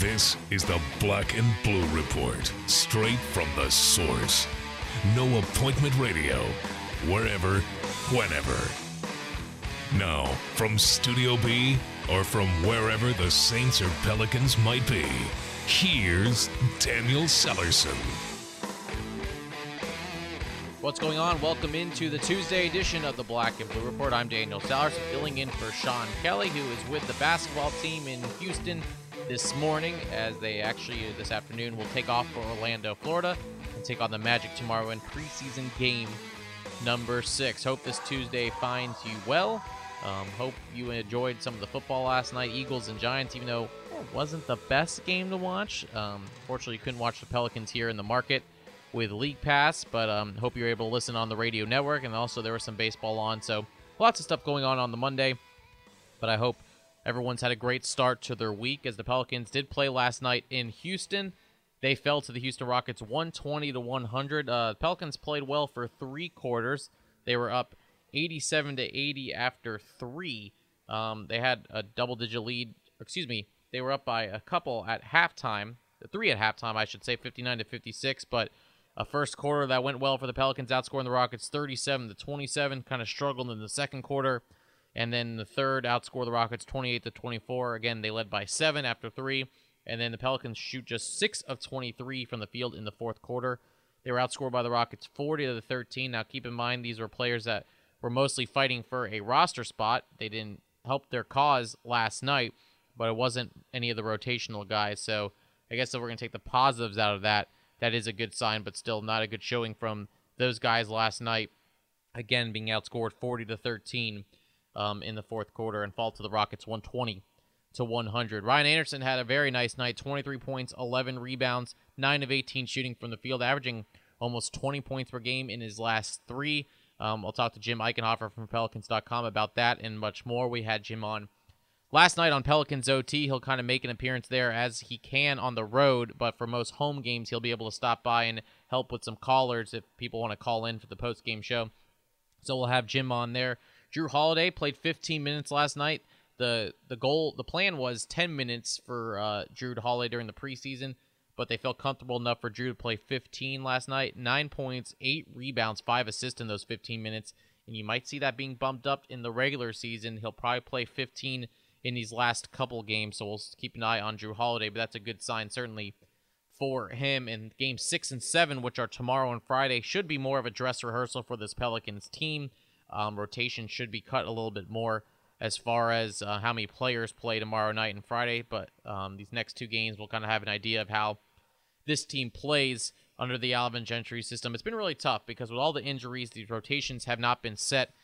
This is the Black and Blue Report, straight from the source. No appointment radio, wherever, whenever. Now, from Studio B or from wherever the Saints or Pelicans might be, here's Daniel Sallerson. What's going on? Welcome into the Tuesday edition of the Black and Blue Report. I'm Daniel Sallerson, filling in for Sean Kelly, who is with the basketball team in Houston this morning as they actually this afternoon will take off for Orlando, Florida, and take on the Magic tomorrow in preseason game number six. Hope this Tuesday finds you well. Um, hope you enjoyed some of the football last night, Eagles and Giants, even though it wasn't the best game to watch. Um, fortunately, you couldn't watch the Pelicans here in the market with League Pass, but um, hope you were able to listen on the radio network. And also, there was some baseball on, so lots of stuff going on on the Monday. But I hope everyone's had a great start to their week as the Pelicans did play last night in Houston. They fell to the Houston Rockets 120 to 100. Uh, Pelicans played well for three quarters. They were up 87 to 80 after three. Um, they had a double-digit lead. Excuse me, they were up by a couple at halftime. Three at halftime, I should say, 59 to 56. But a first quarter that went well for the Pelicans, outscoring the Rockets 37 to 27. Kind of struggled in the second quarter, and then the third outscored the Rockets 28 to 24. Again, they led by seven after three, and then the Pelicans shoot just six of 23 from the field in the fourth quarter. They were outscored by the Rockets 40 to 13. Now, keep in mind these were players that were mostly fighting for a roster spot. They didn't help their cause last night, but it wasn't any of the rotational guys. So I guess if we're going to take the positives out of that, that is a good sign, but still not a good showing from those guys last night. Again, being outscored 40 to 13 um, in the fourth quarter and fall to the Rockets 120 to 100. Ryan Anderson had a very nice night 23 points, 11 rebounds, 9 of 18 shooting from the field, averaging almost 20 points per game in his last three. Um, I'll talk to Jim Eichenhofer from Pelicans.com about that and much more. We had Jim on last night on Pelicans OT. He'll kind of make an appearance there as he can on the road, but for most home games, he'll be able to stop by and help with some callers if people want to call in for the post game show. So we'll have Jim on there. Jrue Holiday played 15 minutes last night. The the goal, the plan was 10 minutes for uh, Jrue Holiday during the preseason, but they felt comfortable enough for Jrue to play 15 last night. Nine points, eight rebounds, five assists in those 15 minutes, and you might see that being bumped up in the regular season. He'll probably play 15 in these last couple games, so we'll keep an eye on Jrue Holiday. But that's a good sign, certainly, for him. And game six and seven, which are tomorrow and Friday, should be more of a dress rehearsal for this Pelicans team. Um, rotation should be cut a little bit more as far as uh, how many players play tomorrow night and Friday. But um, these next two games, we'll kind of have an idea of how this team plays under the Alvin Gentry system. It's been really tough because with all the injuries, these rotations have not been set.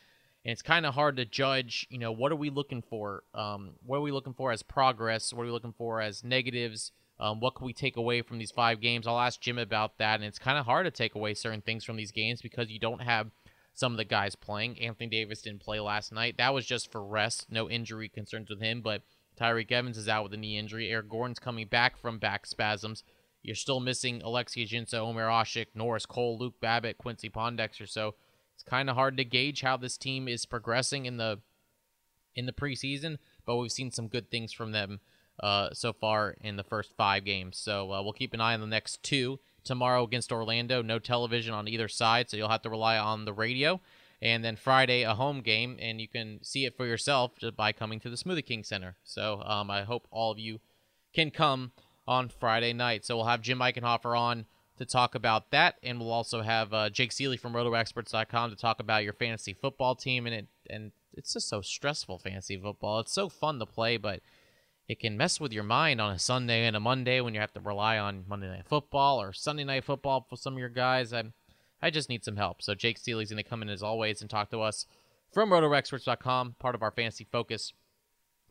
And it's kind of hard to judge, you know, what are we looking for? Um, what are we looking for as progress? What are we looking for as negatives? Um, what can we take away from these five games? I'll ask Jim about that. And it's kind of hard to take away certain things from these games because you don't have – some of the guys playing. Anthony Davis didn't play last night. That was just for rest. No injury concerns with him, but Tyreke Evans is out with a knee injury. Eric Gordon's coming back from back spasms. You're still missing Alexis Ajinça, Omer Asik, Norris Cole, Luke Babbitt, Quincy Pondexter. So it's kind of hard to gauge how this team is progressing in the in the preseason, but we've seen some good things from them uh, so far in the first five games. So uh, we'll keep an eye on the next two tomorrow against Orlando. No television on either side, so you'll have to rely on the radio. And then Friday, a home game, and you can see it for yourself just by coming to the Smoothie King Center. So um, I hope all of you can come on Friday night. So we'll have Jim Eichenhofer on to talk about that, and we'll also have uh, Jake Seeley from RotoExperts.com to talk about your fantasy football team. And it and it's just so stressful, fantasy football. It's so fun to play, but it can mess with your mind on a Sunday and a Monday when you have to rely on Monday Night Football or Sunday Night Football for some of your guys. I, I just need some help. So Jake Seeley's going to come in as always and talk to us from RotoExperts.com, part of our Fantasy Focus,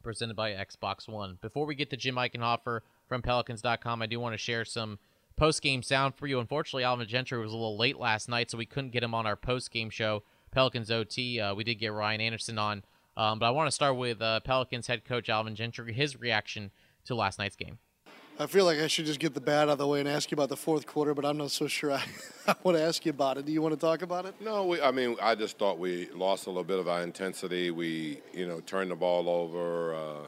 presented by Xbox One. Before we get to Jim Eichenhofer from Pelicans.com, I do want to share some post-game sound for you. Unfortunately, Alvin Gentry was a little late last night, so we couldn't get him on our post-game show, Pelicans OT. Uh, we did get Ryan Anderson on um, but I want to start with uh, Pelicans head coach Alvin Gentry, his reaction to last night's game. I feel like I should just get the bad out of the way and ask you about the fourth quarter, but I'm not so sure I, I want to ask you about it. Do you want to talk about it? No, we, I mean, I just thought we lost a little bit of our intensity. We, you know, turned the ball over. Uh,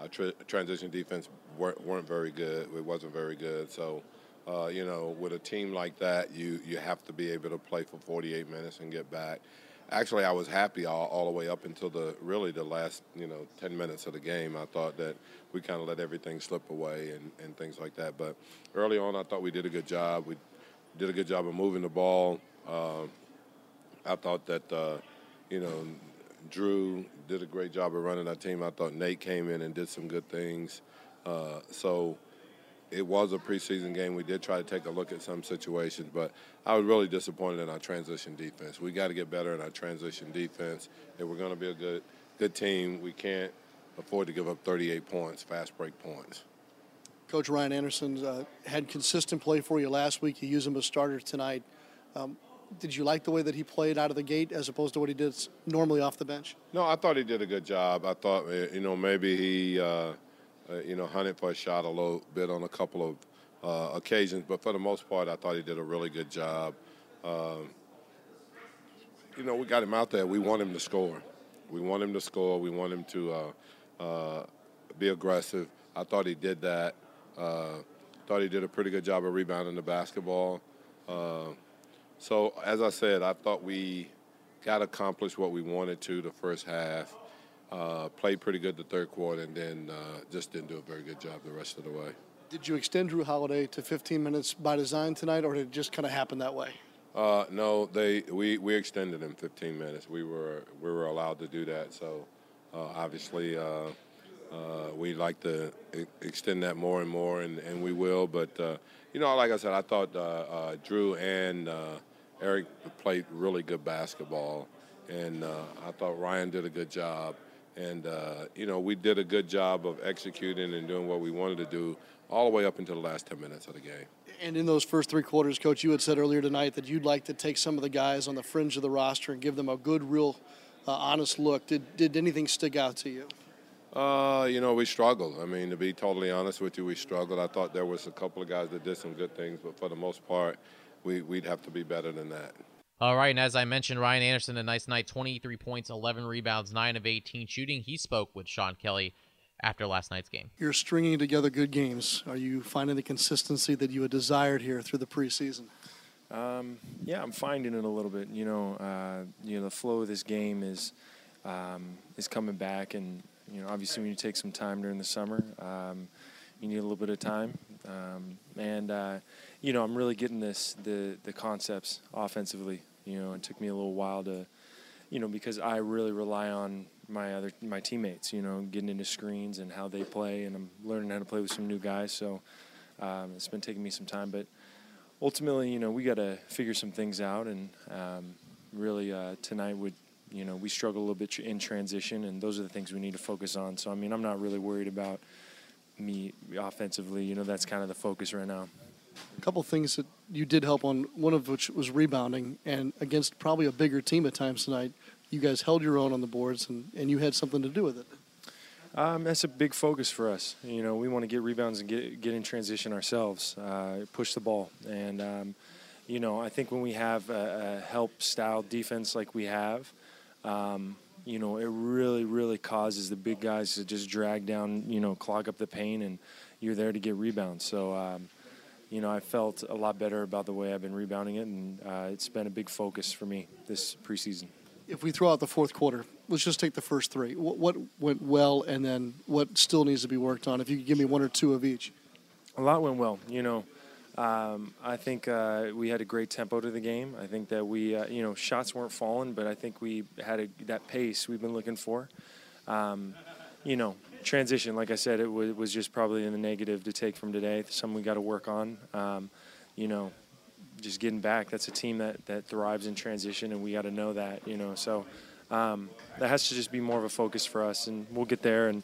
our tra- transition defense weren't, weren't very good. It wasn't very good. So, uh, you know, with a team like that, you you have to be able to play for 48 minutes and get back. Actually, I was happy all, all the way up until the really the last you know 10 minutes of the game. I thought that we kind of let everything slip away and, and things like that. But early on, I thought we did a good job. We did a good job of moving the ball. Uh, I thought that uh, you know Jrue did a great job of running our team. I thought Nate came in and did some good things. Uh, so it was a preseason game. We did try to take a look at some situations, but I was really disappointed in our transition defense. We got to get better in our transition defense. If we're going to be a good good team, we can't afford to give up 38 points, fast break points. Coach Ryan Anderson uh, had consistent play for you last week. You use him as starter tonight. Um, did you like the way that he played out of the gate as opposed to what he did normally off the bench? No, I thought he did a good job. I thought, uh, you know, maybe he, uh, uh, you know, hunted for a shot a little bit on a couple of uh, occasions, but for the most part, I thought he did a really good job. Um, you know, we got him out there. We want him to score. We want him to score. We want him to uh, uh, be aggressive. I thought he did that. thought he did a pretty good job of rebounding the basketball. So, as I said, I thought we got accomplished what we wanted to the first half. Uh, played pretty good the third quarter, and then uh, just didn't do a very good job the rest of the way. Did you extend Jrue Holiday to 15 minutes by design tonight, or did it just kind of happen that way? Uh, no, they we, we extended him 15 minutes. We were we were allowed to do that. So uh, obviously uh, uh, we like to extend that more and more, and, and we will. But you know, like I said, I thought Jrue and Eric played really good basketball, and uh, I thought Ryan did a good job. And, uh, you know, we did a good job of executing and doing what we wanted to do all the way up until the last 10 minutes of the game. And in those first three quarters, Coach, you had said earlier tonight that you'd like to take some of the guys on the fringe of the roster and give them a good, real, uh, honest look. Did, did anything stick out to you? Uh, you know, we struggled. I mean, to be totally honest with you, we struggled. I thought there was a couple of guys that did some good things, but for the most part, we, we'd have to be better than that. All right, and as I mentioned, Ryan Anderson, a nice night 23 points, 11 rebounds, 9 of 18 shooting. He spoke with Sean Kelly after last night's game. You're stringing together good games. Are you finding the consistency that you had desired here through the preseason? Um, yeah, I'm finding it a little bit. You know, uh, you know, the flow of this game is um, is coming back, and you know, obviously, when you take some time during the summer, um, you need a little bit of time, um, and uh, you know, I'm really getting this the the concepts offensively. You know, it took me a little while to, you know, because I really rely on my other my teammates. You know, getting into screens and how they play, and I'm learning how to play with some new guys. So um, it's been taking me some time, but ultimately, you know, we got to figure some things out, and um, really uh, tonight would. You know, we struggle a little bit in transition, and those are the things we need to focus on. So, I mean, I'm not really worried about me offensively. You know, that's kind of the focus right now a couple things that you did help on, one of which was rebounding, and against probably a bigger team at times tonight, you guys held your own on the boards, and, and you had something to do with it. Um, that's a big focus for us. You know, we want to get rebounds and get get in transition ourselves, uh, push the ball, and um, you know, I think when we have a, a help style defense like we have, um, you know, it really, really causes the big guys to just drag down, you know, clog up the paint, and you're there to get rebounds. So um, you know, I felt a lot better about the way I've been rebounding it, and uh, it's been a big focus for me this preseason. If we throw out the fourth quarter, let's just take the first three. What, what went well, and then what still needs to be worked on? If you could give me one or two of each. A lot went well. You know, um, I think uh, we had a great tempo to the game. I think that we, uh, you know, shots weren't falling, but I think we had a, that pace we've been looking for. Um, you know, transition, like I said, it was, was just probably in the negative to take from today. Something we got to work on. Um, you know, just getting back. That's a team that, that thrives in transition, and we got to know that. You know, so um, that has to just be more of a focus for us, and we'll get there. And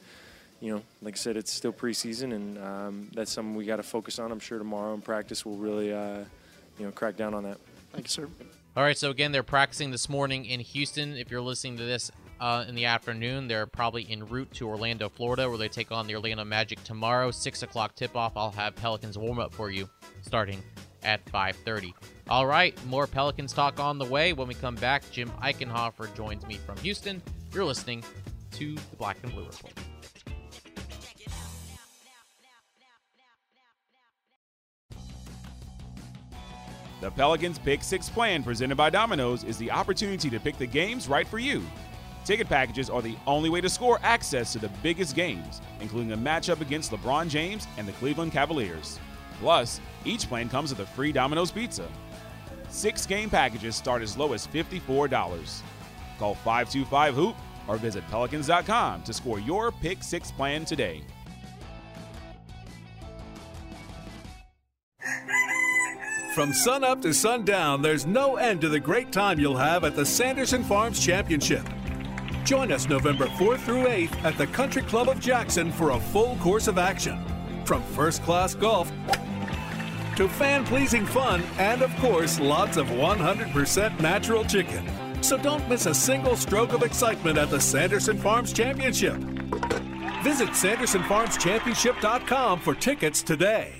you know, like I said, it's still preseason, and um, that's something we got to focus on. I'm sure tomorrow in practice we'll really, uh, you know, crack down on that. Thank you, sir. All right, so again, they're practicing this morning in Houston. If you're listening to this uh, in the afternoon. They're probably en route to Orlando, Florida, where they take on the Orlando Magic tomorrow. Six o'clock tip-off. I'll have Pelicans warm up for you, starting at 5:30. All right, more Pelicans talk on the way. When we come back, Jim Eichenhofer joins me from Houston. You're listening to the Black and Blue Report. The Pelicans Pick Six Plan presented by Domino's is the opportunity to pick the games right for you. Ticket packages are the only way to score access to the biggest games, including a matchup against LeBron James and the Cleveland Cavaliers. Plus, each plan comes with a free Domino's pizza. Six game packages start as low as $54. Call 525 Hoop or visit Pelicans.com to score your Pick Six plan today. From sunup to sundown, there's no end to the great time you'll have at the Sanderson Farms Championship. Join us November 4th through 8th at the Country Club of Jackson for a full course of action. From first class golf to fan pleasing fun, and of course, lots of 100% natural chicken. So don't miss a single stroke of excitement at the Sanderson Farms Championship. Visit SandersonFarmsChampionship.com for tickets today.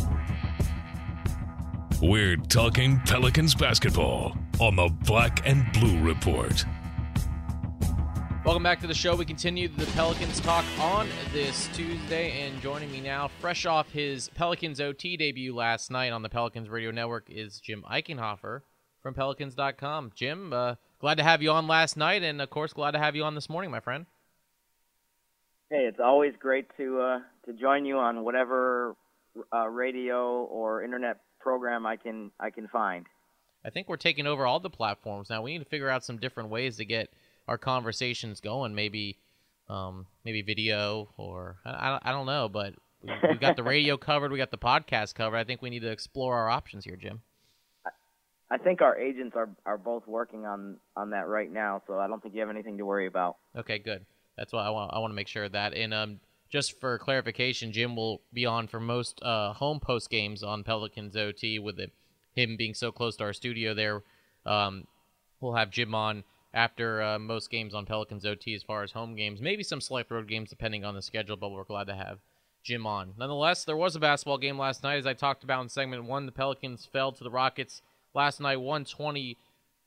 We're talking Pelicans basketball on the Black and Blue Report. Welcome back to the show. We continue the Pelicans talk on this Tuesday, and joining me now, fresh off his Pelicans OT debut last night on the Pelicans Radio Network, is Jim Eichenhofer from Pelicans.com. Jim, uh, glad to have you on last night, and of course, glad to have you on this morning, my friend. Hey, it's always great to uh, to join you on whatever uh, radio or internet program I can I can find. I think we're taking over all the platforms now. We need to figure out some different ways to get our conversations going. Maybe, um, maybe video or I, I don't know, but we've got the radio covered. We got the podcast covered. I think we need to explore our options here, Jim. I think our agents are are both working on on that right now, so I don't think you have anything to worry about. Okay, good. That's why I want I want to make sure of that. And um, just for clarification, Jim will be on for most uh, home post games on Pelicans OT with it, him being so close to our studio there. Um, we'll have Jim on after uh, most games on Pelicans OT as far as home games, maybe some select road games depending on the schedule, but we're glad to have Jim on. Nonetheless, there was a basketball game last night, as I talked about in segment one. The Pelicans fell to the Rockets last night, 120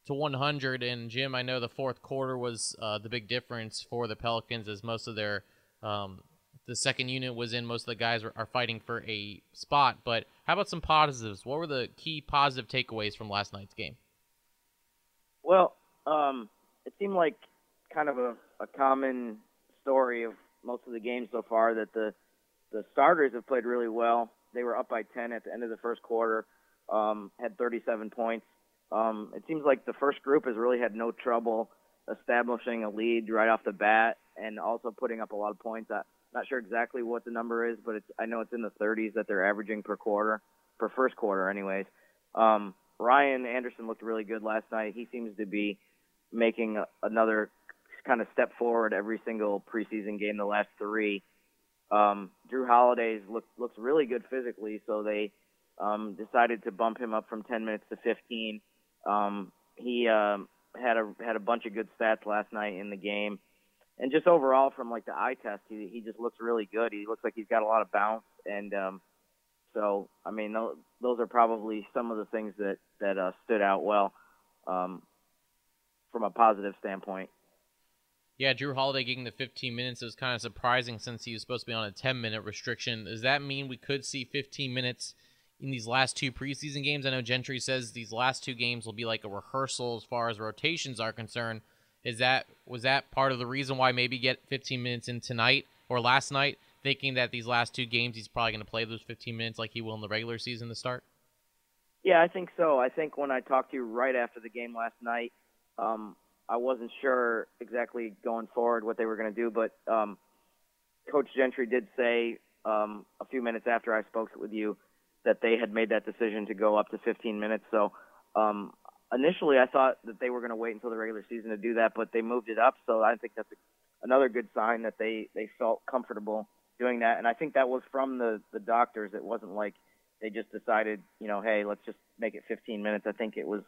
to 100. And Jim, I know the fourth quarter was uh, the big difference for the Pelicans, as most of their um, the second unit was in. Most of the guys are, are fighting for a spot. But how about some positives? What were the key positive takeaways from last night's game? Well, um, it seemed like kind of a, a common story of most of the games so far that the the starters have played really well. They were up by 10 at the end of the first quarter, um, had 37 points. Um, it seems like the first group has really had no trouble establishing a lead right off the bat and also putting up a lot of points. Not sure exactly what the number is, but I know it's in the 30s that they're averaging per quarter, per first quarter, anyways. Um, Ryan Anderson looked really good last night. He seems to be making another kind of step forward every single preseason game, the last three. Um, Jrue Holiday's look, looks really good physically, so they um, decided to bump him up from 10 minutes to 15. Um, he um, had a had a bunch of good stats last night in the game, and just overall from like the eye test, he he just looks really good. He looks like he's got a lot of bounce, and um, so I mean those, those are probably some of the things that that uh, stood out well. Um, from a positive standpoint. Yeah, Jrue Holiday getting the 15 minutes is kind of surprising since he was supposed to be on a 10 minute restriction. Does that mean we could see 15 minutes in these last two preseason games? I know Gentry says these last two games will be like a rehearsal as far as rotations are concerned. Is that was that part of the reason why maybe get 15 minutes in tonight or last night, thinking that these last two games he's probably going to play those 15 minutes like he will in the regular season to start? Yeah, I think so. I think when I talked to you right after the game last night, um, I wasn't sure exactly going forward what they were going to do, but um, Coach Gentry did say um, a few minutes after I spoke with you that they had made that decision to go up to 15 minutes. So um, initially, I thought that they were going to wait until the regular season to do that, but they moved it up. So I think that's a, another good sign that they they felt comfortable doing that. And I think that was from the the doctors. It wasn't like they just decided, you know, hey, let's just make it 15 minutes. I think it was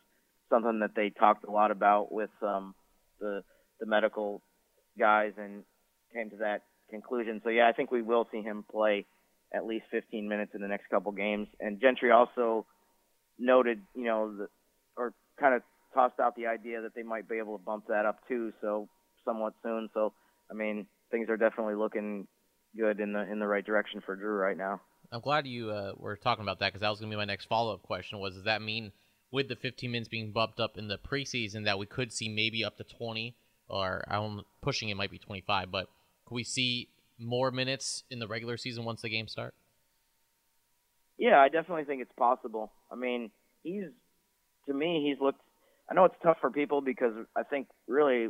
something that they talked a lot about with um, the the medical guys and came to that conclusion. So yeah, I think we will see him play at least 15 minutes in the next couple games. And Gentry also noted, you know, the, or kind of tossed out the idea that they might be able to bump that up too, so somewhat soon. So I mean, things are definitely looking good in the in the right direction for Jrue right now. I'm glad you uh, were talking about that because that was going to be my next follow up question. Was does that mean with the 15 minutes being bumped up in the preseason that we could see maybe up to 20 or I'm pushing it might be 25, but could we see more minutes in the regular season once the games start? Yeah, I definitely think it's possible. I mean, he's to me he's looked. I know it's tough for people because I think really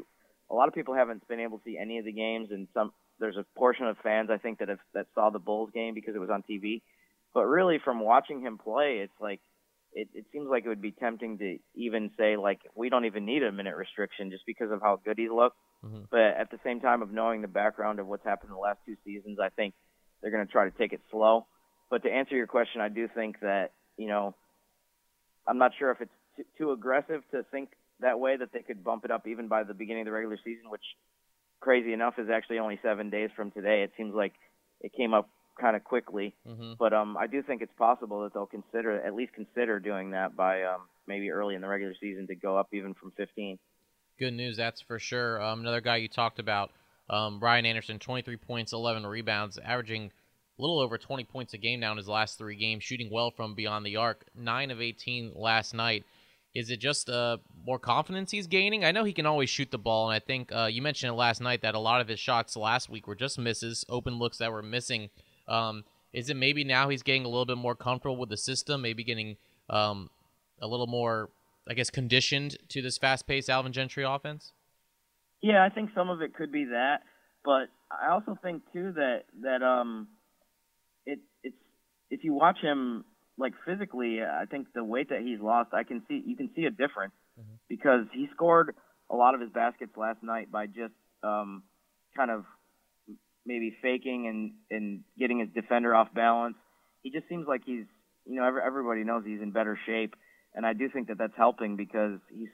a lot of people haven't been able to see any of the games, and some there's a portion of fans I think that have that saw the Bulls game because it was on TV. But really, from watching him play, it's like it, it seems like it would be tempting to even say like we don't even need a minute restriction just because of how good he's looked. Mm-hmm. But at the same time of knowing the background of what's happened in the last two seasons, I think they're going to try to take it slow. But to answer your question, I do think that you know I'm not sure if it's t- too aggressive to think that way that they could bump it up even by the beginning of the regular season, which crazy enough is actually only seven days from today. It seems like it came up kind of quickly, mm-hmm. but um, I do think it's possible that they'll consider at least consider doing that by um, maybe early in the regular season to go up even from 15. Good news, that's for sure. Um, another guy you talked about, um, Ryan Anderson, 23 points, 11 rebounds, averaging a little over 20 points a game now in his last three games, shooting well from beyond the arc. Nine of 18 last night. Is it just uh, more confidence he's gaining? I know he can always shoot the ball, and I think uh, you mentioned it last night that a lot of his shots last week were just misses, open looks that were missing. Um, is it maybe now he's getting a little bit more comfortable with the system, maybe getting um, a little more, I guess, conditioned to this fast-paced Alvin Gentry offense? Yeah, I think some of it could be that, but I also think too that that um, it it's if you watch him like physically, I think the weight that he's lost, I can see you can see a difference mm-hmm. because he scored a lot of his baskets last night by just um, kind of maybe faking and and getting his defender off balance. He just seems like he's you know every, everybody knows he's in better shape, and I do think that that's helping because he's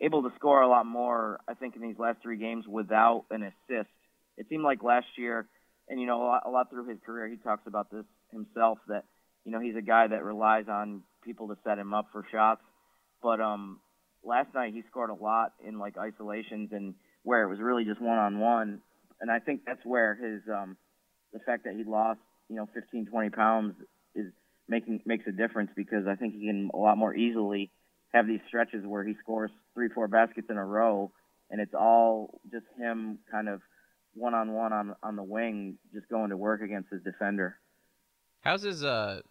able to score a lot more. I think in these last three games without an assist. It seemed like last year, and you know a lot, a lot through his career, he talks about this himself that you know, he's a guy that relies on people to set him up for shots. But um, last night he scored a lot in like isolations and where it was really just one on one. And I think that's where his um, the fact that he lost, you know, 15, 20 pounds is making makes a difference because I think he can a lot more easily have these stretches where he scores three, four baskets in a row, and it's all just him kind of one on one on on the wing, just going to work against his defender. How's his uh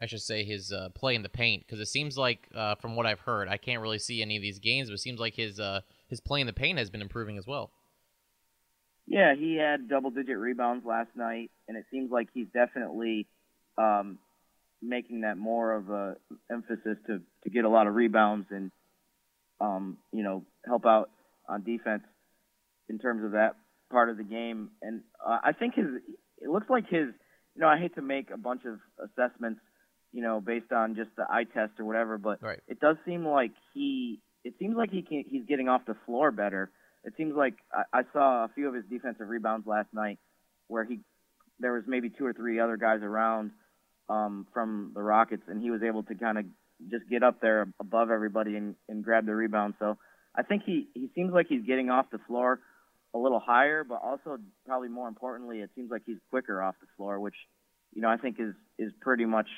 I should say his uh, play in the paint because it seems like uh, from what I've heard, I can't really see any of these games, but it seems like his uh, his play in the paint has been improving as well. Yeah, he had double digit rebounds last night, and it seems like he's definitely um, making that more of a emphasis to to get a lot of rebounds and um, you know help out on defense in terms of that part of the game. And uh, I think his it looks like his you know I hate to make a bunch of assessments you know, based on just the eye test or whatever. But right. it does seem like he, it seems like he can, he's getting off the floor better. It seems like I, I saw a few of his defensive rebounds last night, where he, there was maybe two or three other guys around um, from the Rockets, and he was able to kind of just get up there above everybody and, and grab the rebound. So I think he, he seems like he's getting off the floor a little higher, but also probably more importantly, it seems like he's quicker off the floor, which you know I think is is pretty much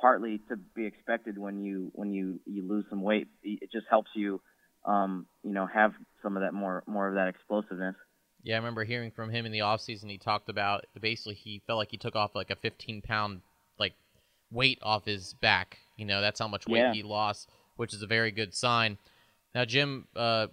partly to be expected when you when you you lose some weight. It just helps you, um, you know, have some of that more more of that explosiveness. Yeah, I remember hearing from him in the off season. He talked about basically he felt like he took off like a 15 pound like weight off his back. You know, that's how much weight yeah. he lost, which is a very good sign. Now, Jim, uh,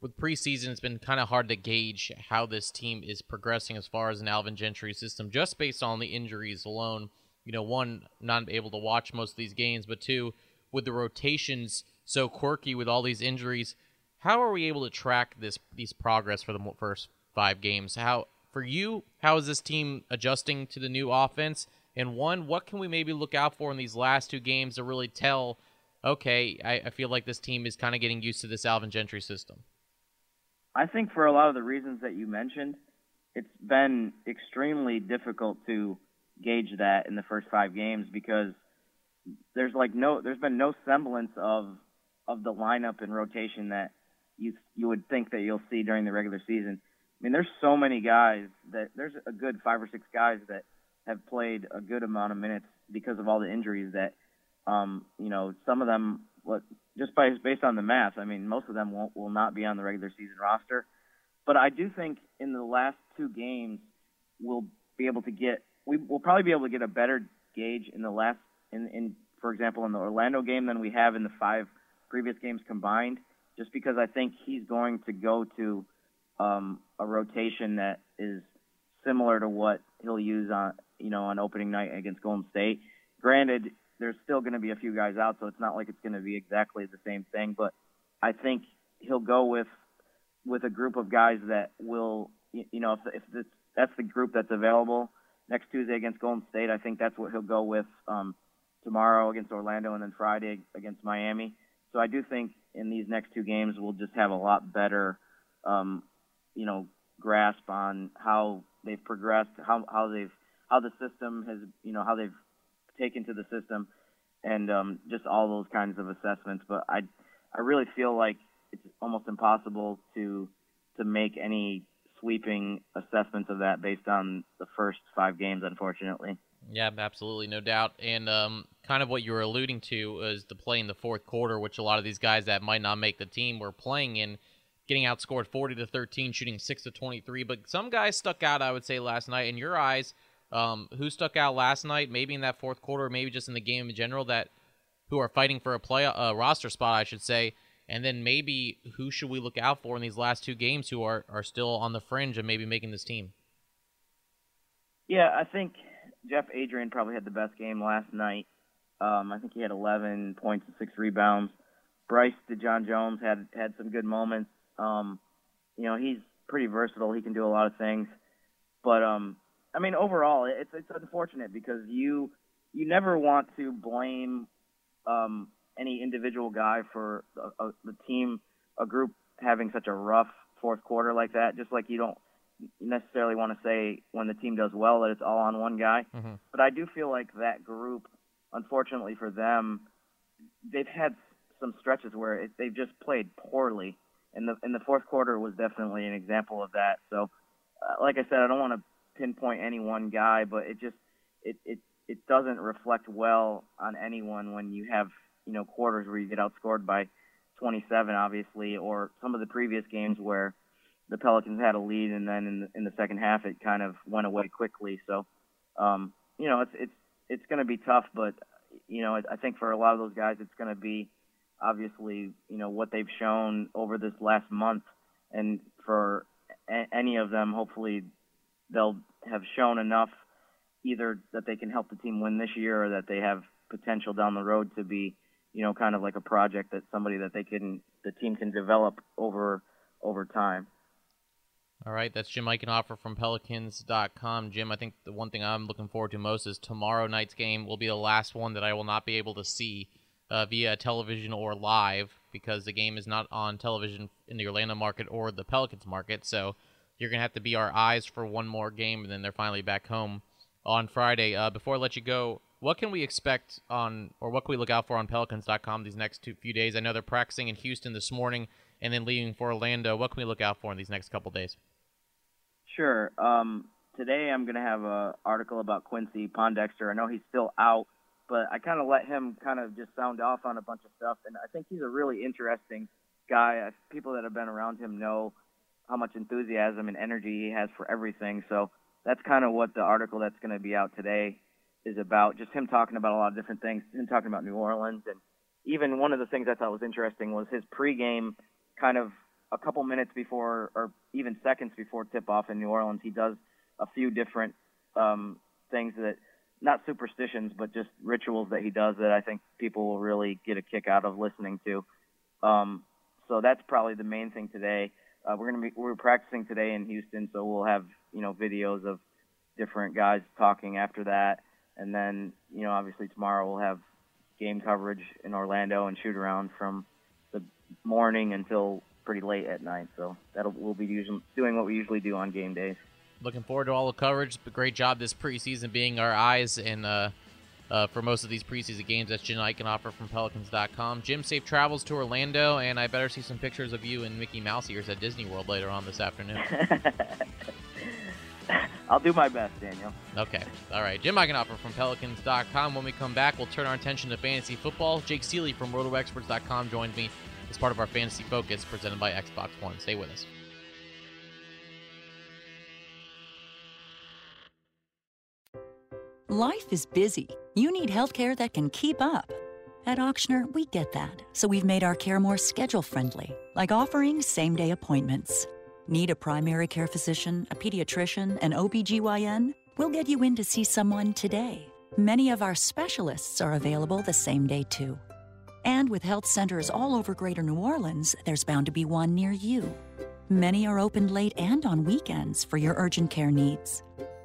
with preseason, it's been kind of hard to gauge how this team is progressing as far as an Alvin Gentry system, just based on the injuries alone you know, one, not able to watch most of these games, but two, with the rotations so quirky with all these injuries, how are we able to track this these progress for the first five games? How for you, how is this team adjusting to the new offense? And one, what can we maybe look out for in these last two games to really tell, okay, I, I feel like this team is kind of getting used to this Alvin Gentry system? I think for a lot of the reasons that you mentioned, it's been extremely difficult to gauge that in the first five games because there's like no, there's been no semblance of of the lineup and rotation that you you would think that you'll see during the regular season. I mean, there's so many guys that there's a good five or six guys that have played a good amount of minutes because of all the injuries that, um, you know, some of them, what just by based on the math, I mean, most of them won't will not be on the regular season roster. But I do think in the last two games, we'll be able to get we will probably be able to get a better gauge in the last in in for example in the Orlando game than we have in the five previous games combined. Just because I think he's going to go to um, a rotation that is similar to what he'll use on you know on opening night against Golden State. Granted, there's still going to be a few guys out, so it's not like it's going to be exactly the same thing. But I think he'll go with with a group of guys that will you know if if this, that's the group that's available next Tuesday against Golden State, I think that's what he'll go with um, tomorrow against Orlando and then Friday against Miami. So I do think in these next two games we'll just have a lot better, um, you know, grasp on how they've progressed, how how they've how the system has, you know, how they've taken to the system, and um, just all those kinds of assessments. But I I really feel like it's almost impossible to to make any sweeping assessments of that based on the first five games, unfortunately. Yeah, absolutely, no doubt. And um, kind of what you were alluding to is the play in the fourth quarter, which a lot of these guys that might not make the team were playing in, getting outscored 40 to 13, shooting 6 to 23. But some guys stuck out, I would say, last night. In your eyes, um, who stuck out last night, maybe in that fourth quarter, maybe just in the game in general, that who are fighting for a play a roster spot, I should say. And then maybe who should we look out for in these last two games who are, are still on the fringe of maybe making this team? Yeah, I think Jeff Adrien probably had the best game last night. Um, I think he had 11 points and six rebounds. Bryce Dejean-Jones had had some good moments. Um, you know, he's pretty versatile. He can do a lot of things. But um, I mean, overall, it's it's unfortunate because you you never want to blame um, any individual guy for a, a, the team, a group having such a rough fourth quarter like that. Just like you don't necessarily want to say when the team does well that it's all on one guy. Mm-hmm. But I do feel like that group, unfortunately for them, they've had some stretches where it, they've just played poorly, and the and the fourth quarter was definitely an example of that. So, uh, like I said, I don't want to pinpoint any one guy, but it just it it it doesn't reflect well on anyone when you have you know quarters where you get outscored by 27, obviously, or some of the previous games where the Pelicans had a lead, and then in the, in the second half it kind of went away quickly. So, um, you know, it's it's it's going to be tough, but you know, I think for a lot of those guys, it's going to be obviously you know what they've shown over this last month, and for a- any of them, hopefully they'll have shown enough either that they can help the team win this year or that they have potential down the road to be you know kind of like a project that somebody that they can the team can develop over over time. All right, that's Jim Eichenhofer from Pelicans.com. Jim, I think the one thing I'm looking forward to most is tomorrow night's game will be the last one that I will not be able to see uh, via television or live because the game is not on television in the Orlando market or the Pelicans market. So you're going to have to be our eyes for one more game, and then they're finally back home on Friday. Uh, before I let you go, what can we expect on, or what can we look out for on Pelicans.com these next two few days? I know they're practicing in Houston this morning and then leaving for Orlando. What can we look out for in these next couple days? Sure. Um, today I'm going to have an article about Quincy Pondexter. I know he's still out, but I kind of let him kind of just sound off on a bunch of stuff, and I think he's a really interesting guy. People that have been around him know how much enthusiasm and energy he has for everything. So that's kind of what the article that's going to be out today is about. Just him talking about a lot of different things, him talking about New Orleans, and even one of the things I thought was interesting was his pregame kind of a couple minutes before, or even seconds before tip off in New Orleans, he does a few different um, things that, not superstitions, but just rituals that he does that I think people will really get a kick out of listening to. Um, so that's probably the main thing today. Uh, we're gonna be we're practicing today in Houston, so we'll have you know videos of different guys talking after that, and then you know obviously tomorrow we'll have game coverage in Orlando and shoot around from the morning until pretty late at night. So that'll we'll be usually doing what we usually do on game days. Looking forward to all the coverage. Great job this preseason being our eyes and uh, uh, for most of these preseason games. That's Jim Eichenhofer from Pelicans.com. Jim, safe travels to Orlando, and I better see some pictures of you and Mickey Mouse ears at Disney World later on this afternoon. I'll do my best, Daniel. Okay. All right. Jim Eichenhofer from Pelicans.com. When we come back, we'll turn our attention to fantasy football. Jake Seeley from RotoExperts.com joins me as part of our Fantasy Focus presented by Xbox One. Stay with us. Life is busy. You need healthcare that can keep up. At Ochsner, we get that, so we've made our care more schedule friendly, like offering same day appointments. Need a primary care physician, a pediatrician, an OBGYN? We'll get you in to see someone today. Many of our specialists are available the same day, too. And with health centers all over Greater New Orleans, there's bound to be one near you. Many are open late and on weekends for your urgent care needs.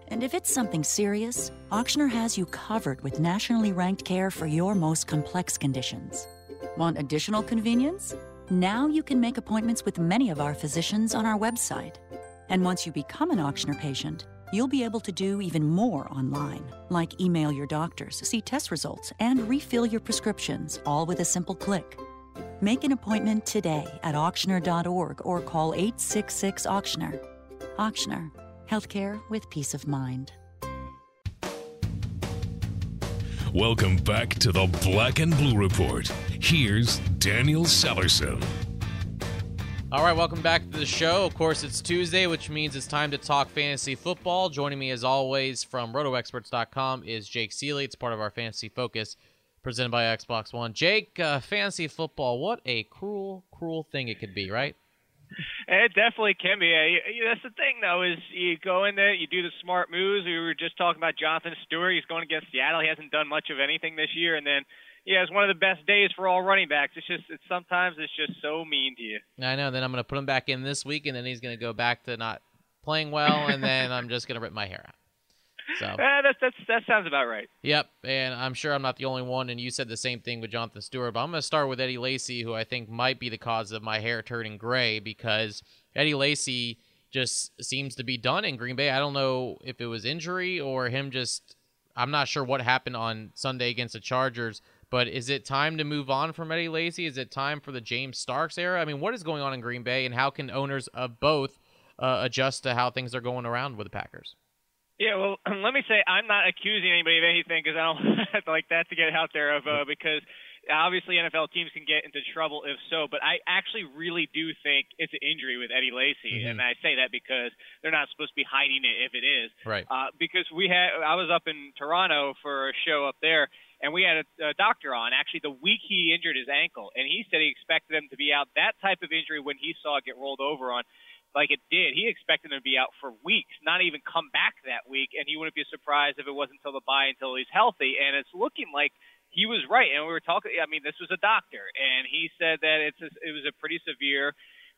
And if it's something serious, Ochsner has you covered with nationally ranked care for your most complex conditions. Want additional convenience? Now you can make appointments with many of our physicians on our website. And once you become an Ochsner patient, you'll be able to do even more online, like email your doctors, see test results, and refill your prescriptions, all with a simple click. Make an appointment today at ochsner.org or call 866 Ochsner. Ochsner, healthcare with peace of mind. Welcome back to the Black and Blue Report. Here's Daniel Sallerson. All right, welcome back to the show. Of course, it's Tuesday, which means it's time to talk fantasy football. Joining me, as always, from RotoExperts.com is Jake Seeley. It's part of our Fantasy Focus presented by Xbox One. Jake, uh, fantasy football, what a cruel, cruel thing it could be, right? It definitely can be. That's the thing, though, is you go in there, you do the smart moves. We were just talking about Jonathan Stewart. He's going against Seattle. He hasn't done much of anything this year, and then yeah, it's one of the best days for all running backs. It's just it's, sometimes it's just so mean to you. I know. Then I'm going to put him back in this week, and then he's going to go back to not playing well, and then I'm just going to rip my hair out. So uh, that's, that's that sounds about right. Yep, and I'm sure I'm not the only one. And you said the same thing with Jonathan Stewart. But I'm going to start with Eddie Lacy, who I think might be the cause of my hair turning gray because Eddie Lacy just seems to be done in Green Bay. I don't know if it was injury or him just. I'm not sure what happened on Sunday against the Chargers. But is it time to move on from Eddie Lacy? Is it time for the James Starks era? I mean, what is going on in Green Bay, and how can owners of both uh, adjust to how things are going around with the Packers? Yeah, well, let me say I'm not accusing anybody of anything because I don't like that to get out there of uh, because obviously NFL teams can get into trouble if so, but I actually really do think it's an injury with Eddie Lacy, mm-hmm. and I say that because they're not supposed to be hiding it if it is. Right. Uh, because we had I was up in Toronto for a show up there, and we had a, a doctor on actually the week he injured his ankle, and he said he expected him to be out. That type of injury when he saw it get rolled over on, like it did, he expected him to be out for weeks, not even come back that week, and he wouldn't be surprised if it wasn't until the bye until he's healthy. And it's looking like he was right. And we were talking. I mean, this was a doctor, and he said that it's a, it was a pretty severe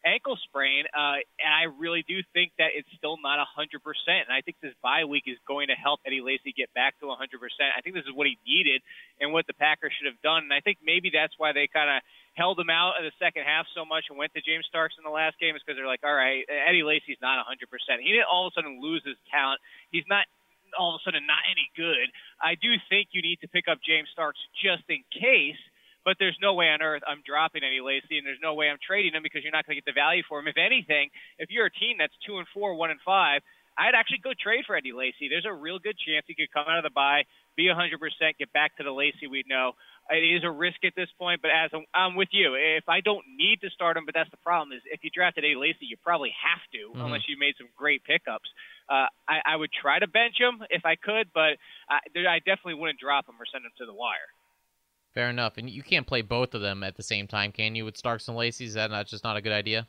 ankle sprain, uh, and I really do think that it's still not 100%. And I think this bye week is going to help Eddie Lacy get back to 100%. I think this is what he needed and what the Packers should have done. And I think maybe that's why they kind of held him out in the second half so much and went to James Starks in the last game is because they're like, all right, Eddie Lacy's not 100%. He didn't all of a sudden lose his talent. He's not all of a sudden not any good. I do think you need to pick up James Starks just in case – but there's no way on earth I'm dropping any Lacy, and there's no way I'm trading him because you're not going to get the value for him. If anything, if you're a team that's two and four, one and five, I'd actually go trade for Eddie Lacy. There's a real good chance he could come out of the bye, be 100%, get back to the Lacy we know. It is a risk at this point, but as I'm, I'm with you, if I don't need to start him, but that's the problem is if you drafted Eddie Lacy, you probably have to mm-hmm. unless you made some great pickups. Uh, I, I would try to bench him if I could, but I, I definitely wouldn't drop him or send him to the wire. Fair enough. And you can't play both of them at the same time, can you? With Starks and Lacy, is that not just not a good idea?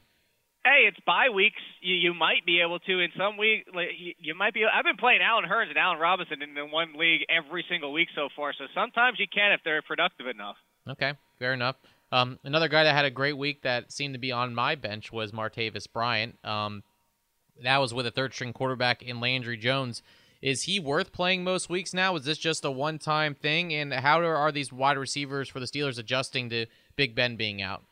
Hey, it's bye weeks. You, you might be able to in some week. Like, you, you might be. I've been playing Allen Hurns and Allen Robinson in the one league every single week so far. So sometimes you can if they're productive enough. Okay, fair enough. Um, another guy that had a great week that seemed to be on my bench was Martavis Bryant. Um, that was with a third string quarterback in Landry Jones Is he worth playing most weeks now? Is this just a one-time thing? And how are these wide receivers for the Steelers adjusting to Big Ben being out?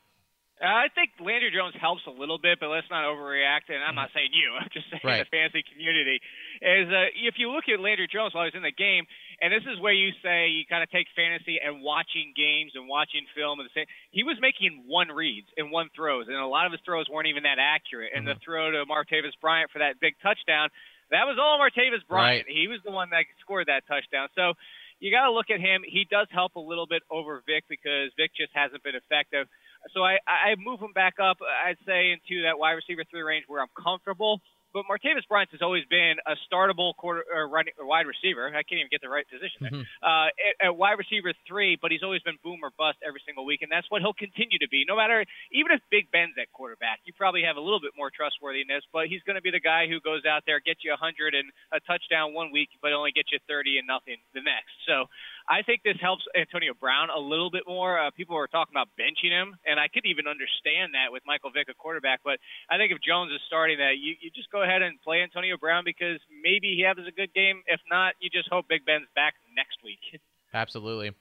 Uh, I think Landry Jones helps a little bit, but let's not overreact. And I'm not saying you. I'm just saying Right. the fantasy community. Is uh, if you look at Landry Jones while he's in the game, and this is where you say you kind of take fantasy and watching games and watching film and the same. He was making one reads and one throws, and a lot of his throws weren't even that accurate. And the throw to Mark Martavis Bryant for that big touchdown, that was all Martavis Bryant. He was the one that scored that touchdown. So you got to look at him. He does help a little bit over Vick because Vick just hasn't been effective. So I, I move him back up, I'd say, into that wide receiver three range where I'm comfortable. But Martavis Bryant has always been a startable quarter or running or wide receiver. I can't even get the right position there. Uh, at, at wide receiver three, but he's always been boom or bust every single week, and that's what he'll continue to be. No matter, even if Big Ben's at quarterback, you probably have a little bit more trustworthiness, but he's going to be the guy who goes out there, gets you 100 and a touchdown one week, but only gets you 30 and nothing the next. So I think this helps Antonio Brown a little bit more. Uh, people were talking about benching him, and I could even understand that with Michael Vick, a quarterback. But I think if Jones is starting that, you, you just go ahead and play Antonio Brown because maybe he has a good game. If not, you just hope Big Ben's back next week. Absolutely.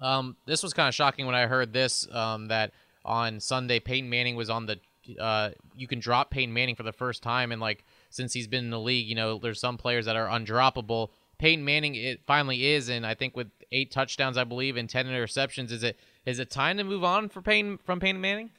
Um, this was kind of shocking when I heard this um, that on Sunday Peyton Manning was on the. Uh, you can drop Peyton Manning for the first time, and like since he's been in the league, you know, there's some players that are undroppable. Peyton Manning, it finally is, and I think with eight touchdowns, I believe, and ten interceptions, is it is it time to move on for Peyton from Peyton Manning?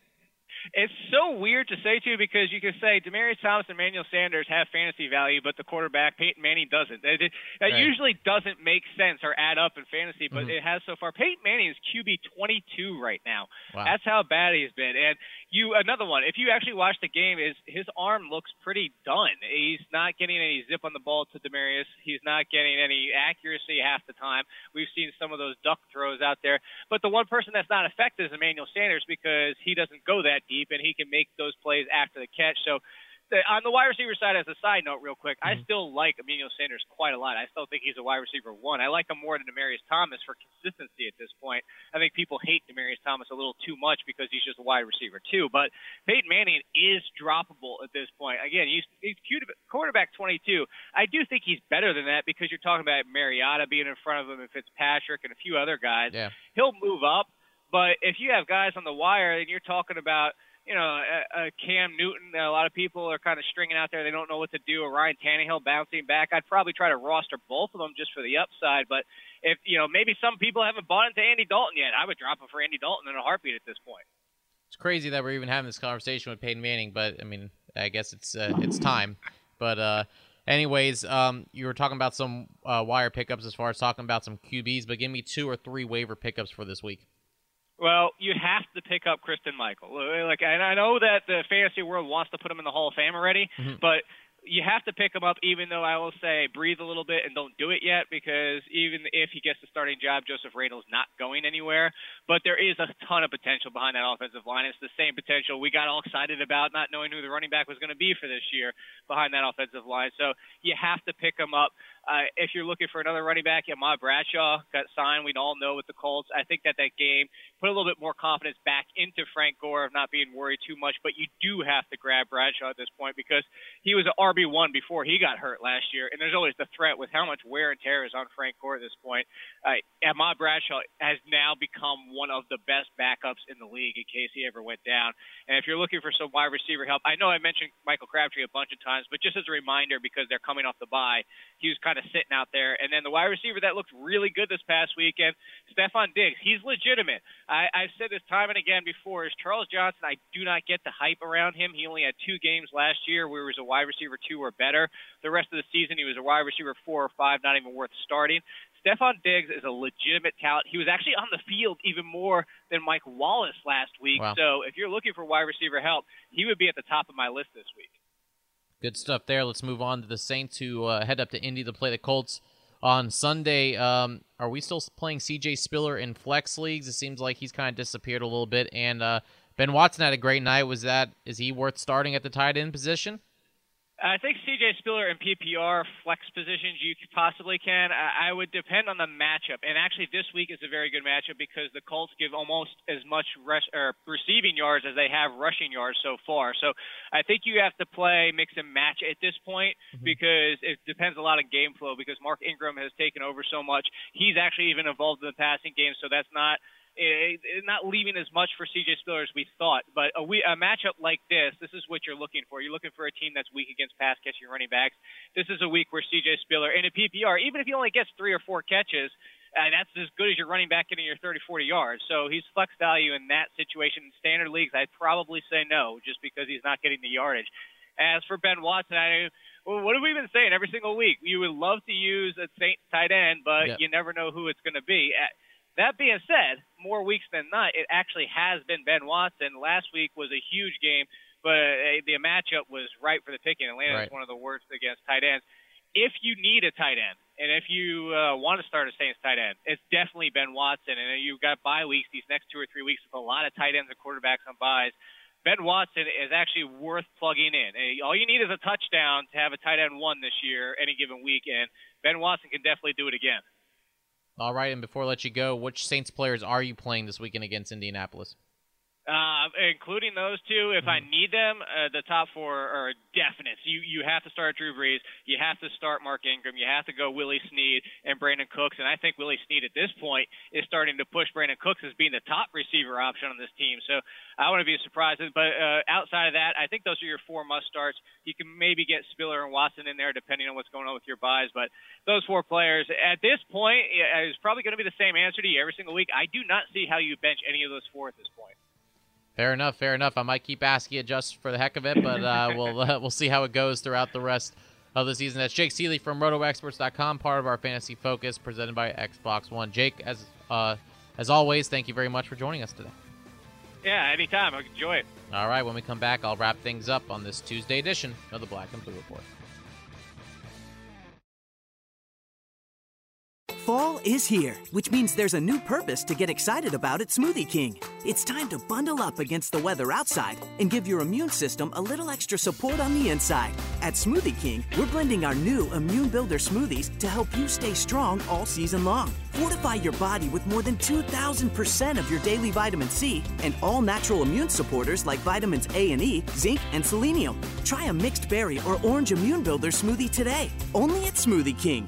It's so weird to say too because you can say Demaryius Thomas and Emmanuel Sanders have fantasy value, but the quarterback Peyton Manning doesn't. That, that Right. usually doesn't make sense or add up in fantasy, but Mhm. it has so far. Peyton Manning is QB 22 right now. Wow. That's how bad he's been. And you another one. If you actually watch the game, is his arm looks pretty done. He's not getting any zip on the ball to Demaryius. He's not getting any accuracy half the time. We've seen some of those duck throws out there. But the one person that's not effective is Emmanuel Sanders because he doesn't go that deep and he can make those plays after the catch. So the, on the wide receiver side, as a side note, real quick, I mm-hmm. still like Emmanuel Sanders quite a lot. I still think he's a wide receiver one. I like him more than Demaryius Thomas for consistency at this point. I think people hate Demaryius Thomas a little too much because he's just a wide receiver too. But Peyton Manning is droppable at this point. Again, he's, he's cute- quarterback 22. I do think he's better than that because you're talking about Mariota being in front of him and Fitzpatrick and a few other guys Yeah. he'll move up. But if you have guys on the wire and you're talking about, you know, a, a Cam Newton, a lot of people are kind of stringing out there. They don't know what to do. Or Ryan Tannehill bouncing back. I'd probably try to roster both of them just for the upside. But if you know, maybe some people haven't bought into Andy Dalton yet. I would drop him for Andy Dalton in a heartbeat at this point. It's crazy that we're even having this conversation with Peyton Manning, but I mean, I guess it's uh, it's time. But uh, anyways, um, you were talking about some uh, wire pickups as far as talking about some QBs, but give me two or three waiver pickups for this week. Well, you have to pick up Christine Michael. Like, and I know that the fantasy world wants to put him in the Hall of Fame already, mm-hmm. but you have to pick him up. Even though I will say, breathe a little bit and don't do it yet, because even if he gets the starting job, Joseph Randle's not going anywhere. But there is a ton of potential behind that offensive line. It's the same potential we got all excited about, not knowing who the running back was going to be for this year behind that offensive line. So you have to pick him up. Uh, if you're looking for another running back, Ahmad Bradshaw got signed. We all know with the Colts. I think that that game put a little bit more confidence back into Frank Gore of not being worried too much. But you do have to grab Bradshaw at this point because he was an RB one before he got hurt last year, and there's always the threat with how much wear and tear is on Frank Gore at this point. Uh, Ahmad Bradshaw has now become one of the best backups in the league in case he ever went down. And if you're looking for some wide receiver help, I know I mentioned Michael Crabtree a bunch of times, but just as a reminder because they're coming off the bye, he was kind of sitting out there. And then the wide receiver that looked really good this past weekend, Stefon Diggs, he's legitimate. I, I've said this time and again before. Is Charles Johnson? I do not get the hype around him. He only had two games last year where he was a wide receiver two or better. The rest of the season, he was a wide receiver four or five, not even worth starting. Stefon Diggs is a legitimate talent. He was actually on the field even more than Mike Wallace last week. Wow. So if you're looking for wide receiver help, he would be at the top of my list this week. Good stuff there. Let's move on to the Saints who uh, head up to Indy to play the Colts on Sunday. Um, are we still playing CJ Spiller in flex leagues? It seems like he's kind of disappeared a little bit. And uh, Ben Watson had a great night. Was that is he worth starting at the tight end position? I think CJ Spiller and PPR flex positions you possibly can. I, I would depend on the matchup, and actually this week is a very good matchup because the Colts give almost as much rush, or receiving yards as they have rushing yards so far. So I think you have to play mix and match at this point mm-hmm. because it depends a lot on game flow. Because Mark Ingram has taken over so much, he's actually even involved in the passing game, so that's not it, it, not leaving as much for CJ Spiller as we thought. But a, we, a matchup like this, this is what you're looking for. You're looking for a team that's weak against pass catching running backs. This is a week where CJ Spiller in a PPR, even if he only gets three or four catches, uh, that's as good as your running back getting your 30, 40 yards. So he's flex value in that situation. In standard leagues, I'd probably say no, just because he's not getting the yardage. As for Ben Watson, I well, what have we been saying every single week? You would love to use a Saint tight end, but yep. you never know who it's going to be. Uh, That being said, more weeks than not, it actually has been Ben Watson. Last week was a huge game, but uh, the matchup was right for the picking. Atlanta right. is one of the worst against tight ends. If you need a tight end, and if you uh, want to start a Saints tight end, it's definitely Ben Watson. And you've got bye weeks these next two or three weeks with a lot of tight ends and quarterbacks on byes. Ben Watson is actually worth plugging in. All you need is a touchdown to have a tight end one this year, any given week, and Ben Watson can definitely do it again. All right, and before I let you go, which Saints players are you playing this weekend against Indianapolis? Uh, including those two, if I mm-hmm. need them, uh, the top four are definite. You you have to start Drew Brees, you have to start Mark Ingram, you have to go Willie Snead and Brandin Cooks, and I think Willie Snead at this point is starting to push Brandin Cooks as being the top receiver option on this team. So I wouldn't be surprised. But uh, outside of that, I think those are your four must starts. You can maybe get Spiller and Watson in there depending on what's going on with your byes, but those four players at this point is probably going to be the same answer to you every single week. I do not see how you bench any of those four at this point. Fair enough. Fair enough. I might keep asking you just for the heck of it, but uh, we'll uh, we'll see how it goes throughout the rest of the season. That's Jake Ciely from RotoExperts.com, part of our Fantasy Focus, presented by Xbox One. Jake, as uh, as always, thank you very much for joining us today. Yeah, anytime. I enjoy it. All right. When we come back, I'll wrap things up on this Tuesday edition of the Black and Blue Report. Fall is here, which means there's a new purpose to get excited about at Smoothie King. It's time to bundle up against the weather outside and give your immune system a little extra support on the inside. At Smoothie King, we're blending our new Immune Builder smoothies to help you stay strong all season long. Fortify your body with more than 2,000% of your daily vitamin C and all natural immune supporters like vitamins A and E, zinc, and selenium. Try a mixed berry or orange Immune Builder smoothie today, only at Smoothie King.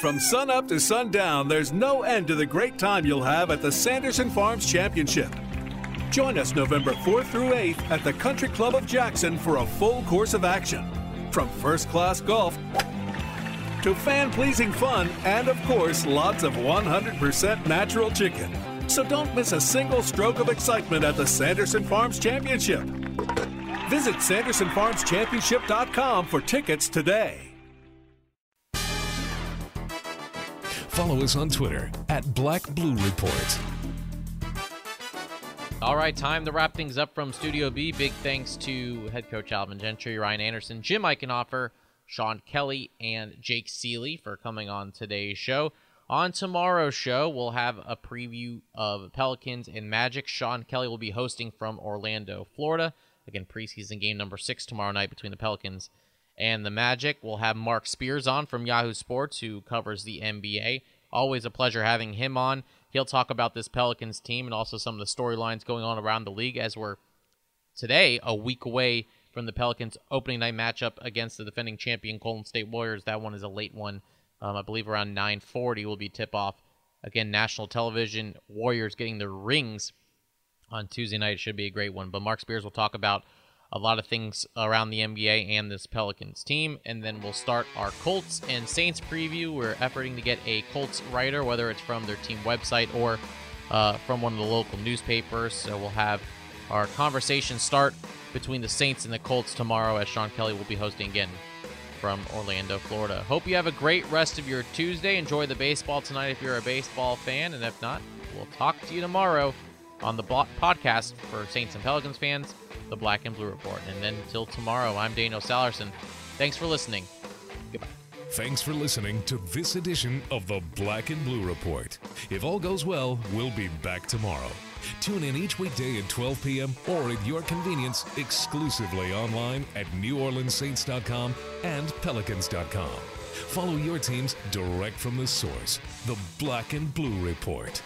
From sunup to sundown, there's no end to the great time you'll have at the Sanderson Farms Championship. Join us November 4th through 8th at the Country Club of Jackson for a full course of action. From first class golf to fan pleasing fun, and of course, lots of 100% natural chicken. So don't miss a single stroke of excitement at the Sanderson Farms Championship. Visit SandersonFarmsChampionship.com for tickets today. Follow us on Twitter at Black Blue Report. All right, time to wrap things up from Studio B. Big thanks to head coach Alvin Gentry, Ryan Anderson, Jim Eichenhofer, Sean Kelly, and Jake Ciely for coming on today's show. On tomorrow's show, we'll have a preview of Pelicans and Magic. Sean Kelly will be hosting from Orlando, Florida. Again, preseason game number six tomorrow night between the Pelicans and the Magic. We'll have Marc Spears on from Yahoo Sports, who covers the NBA. Always a pleasure having him on. He'll talk about this Pelicans team and also some of the storylines going on around the league as we're today a week away from the Pelicans opening night matchup against the defending champion Golden State Warriors. That one is a late one. Um, I believe around 9:40 will be tip off. Again, national television. Warriors getting the rings on Tuesday night. It should be a great one. But Marc Spears will talk about a lot of things around the NBA and this Pelicans team. And then we'll start our Colts and Saints preview. We're efforting to get a Colts writer, whether it's from their team website or uh, from one of the local newspapers. So we'll have our conversation start between the Saints and the Colts tomorrow, as Sean Kelly will be hosting again from Orlando, Florida. Hope you have a great rest of your Tuesday. Enjoy the baseball tonight if you're a baseball fan, and if not, we'll talk to you tomorrow on the podcast for Saints and Pelicans fans, the Black and Blue Report. And then until tomorrow, I'm Daniel Sallerson. Thanks for listening. Goodbye. Thanks for listening to this edition of the Black and Blue Report. If all goes well, we'll be back tomorrow. Tune in each weekday at 12 p.m. or at your convenience exclusively online at NewOrleansSaints.com and Pelicans.com. Follow your teams direct from the source, the Black and Blue Report.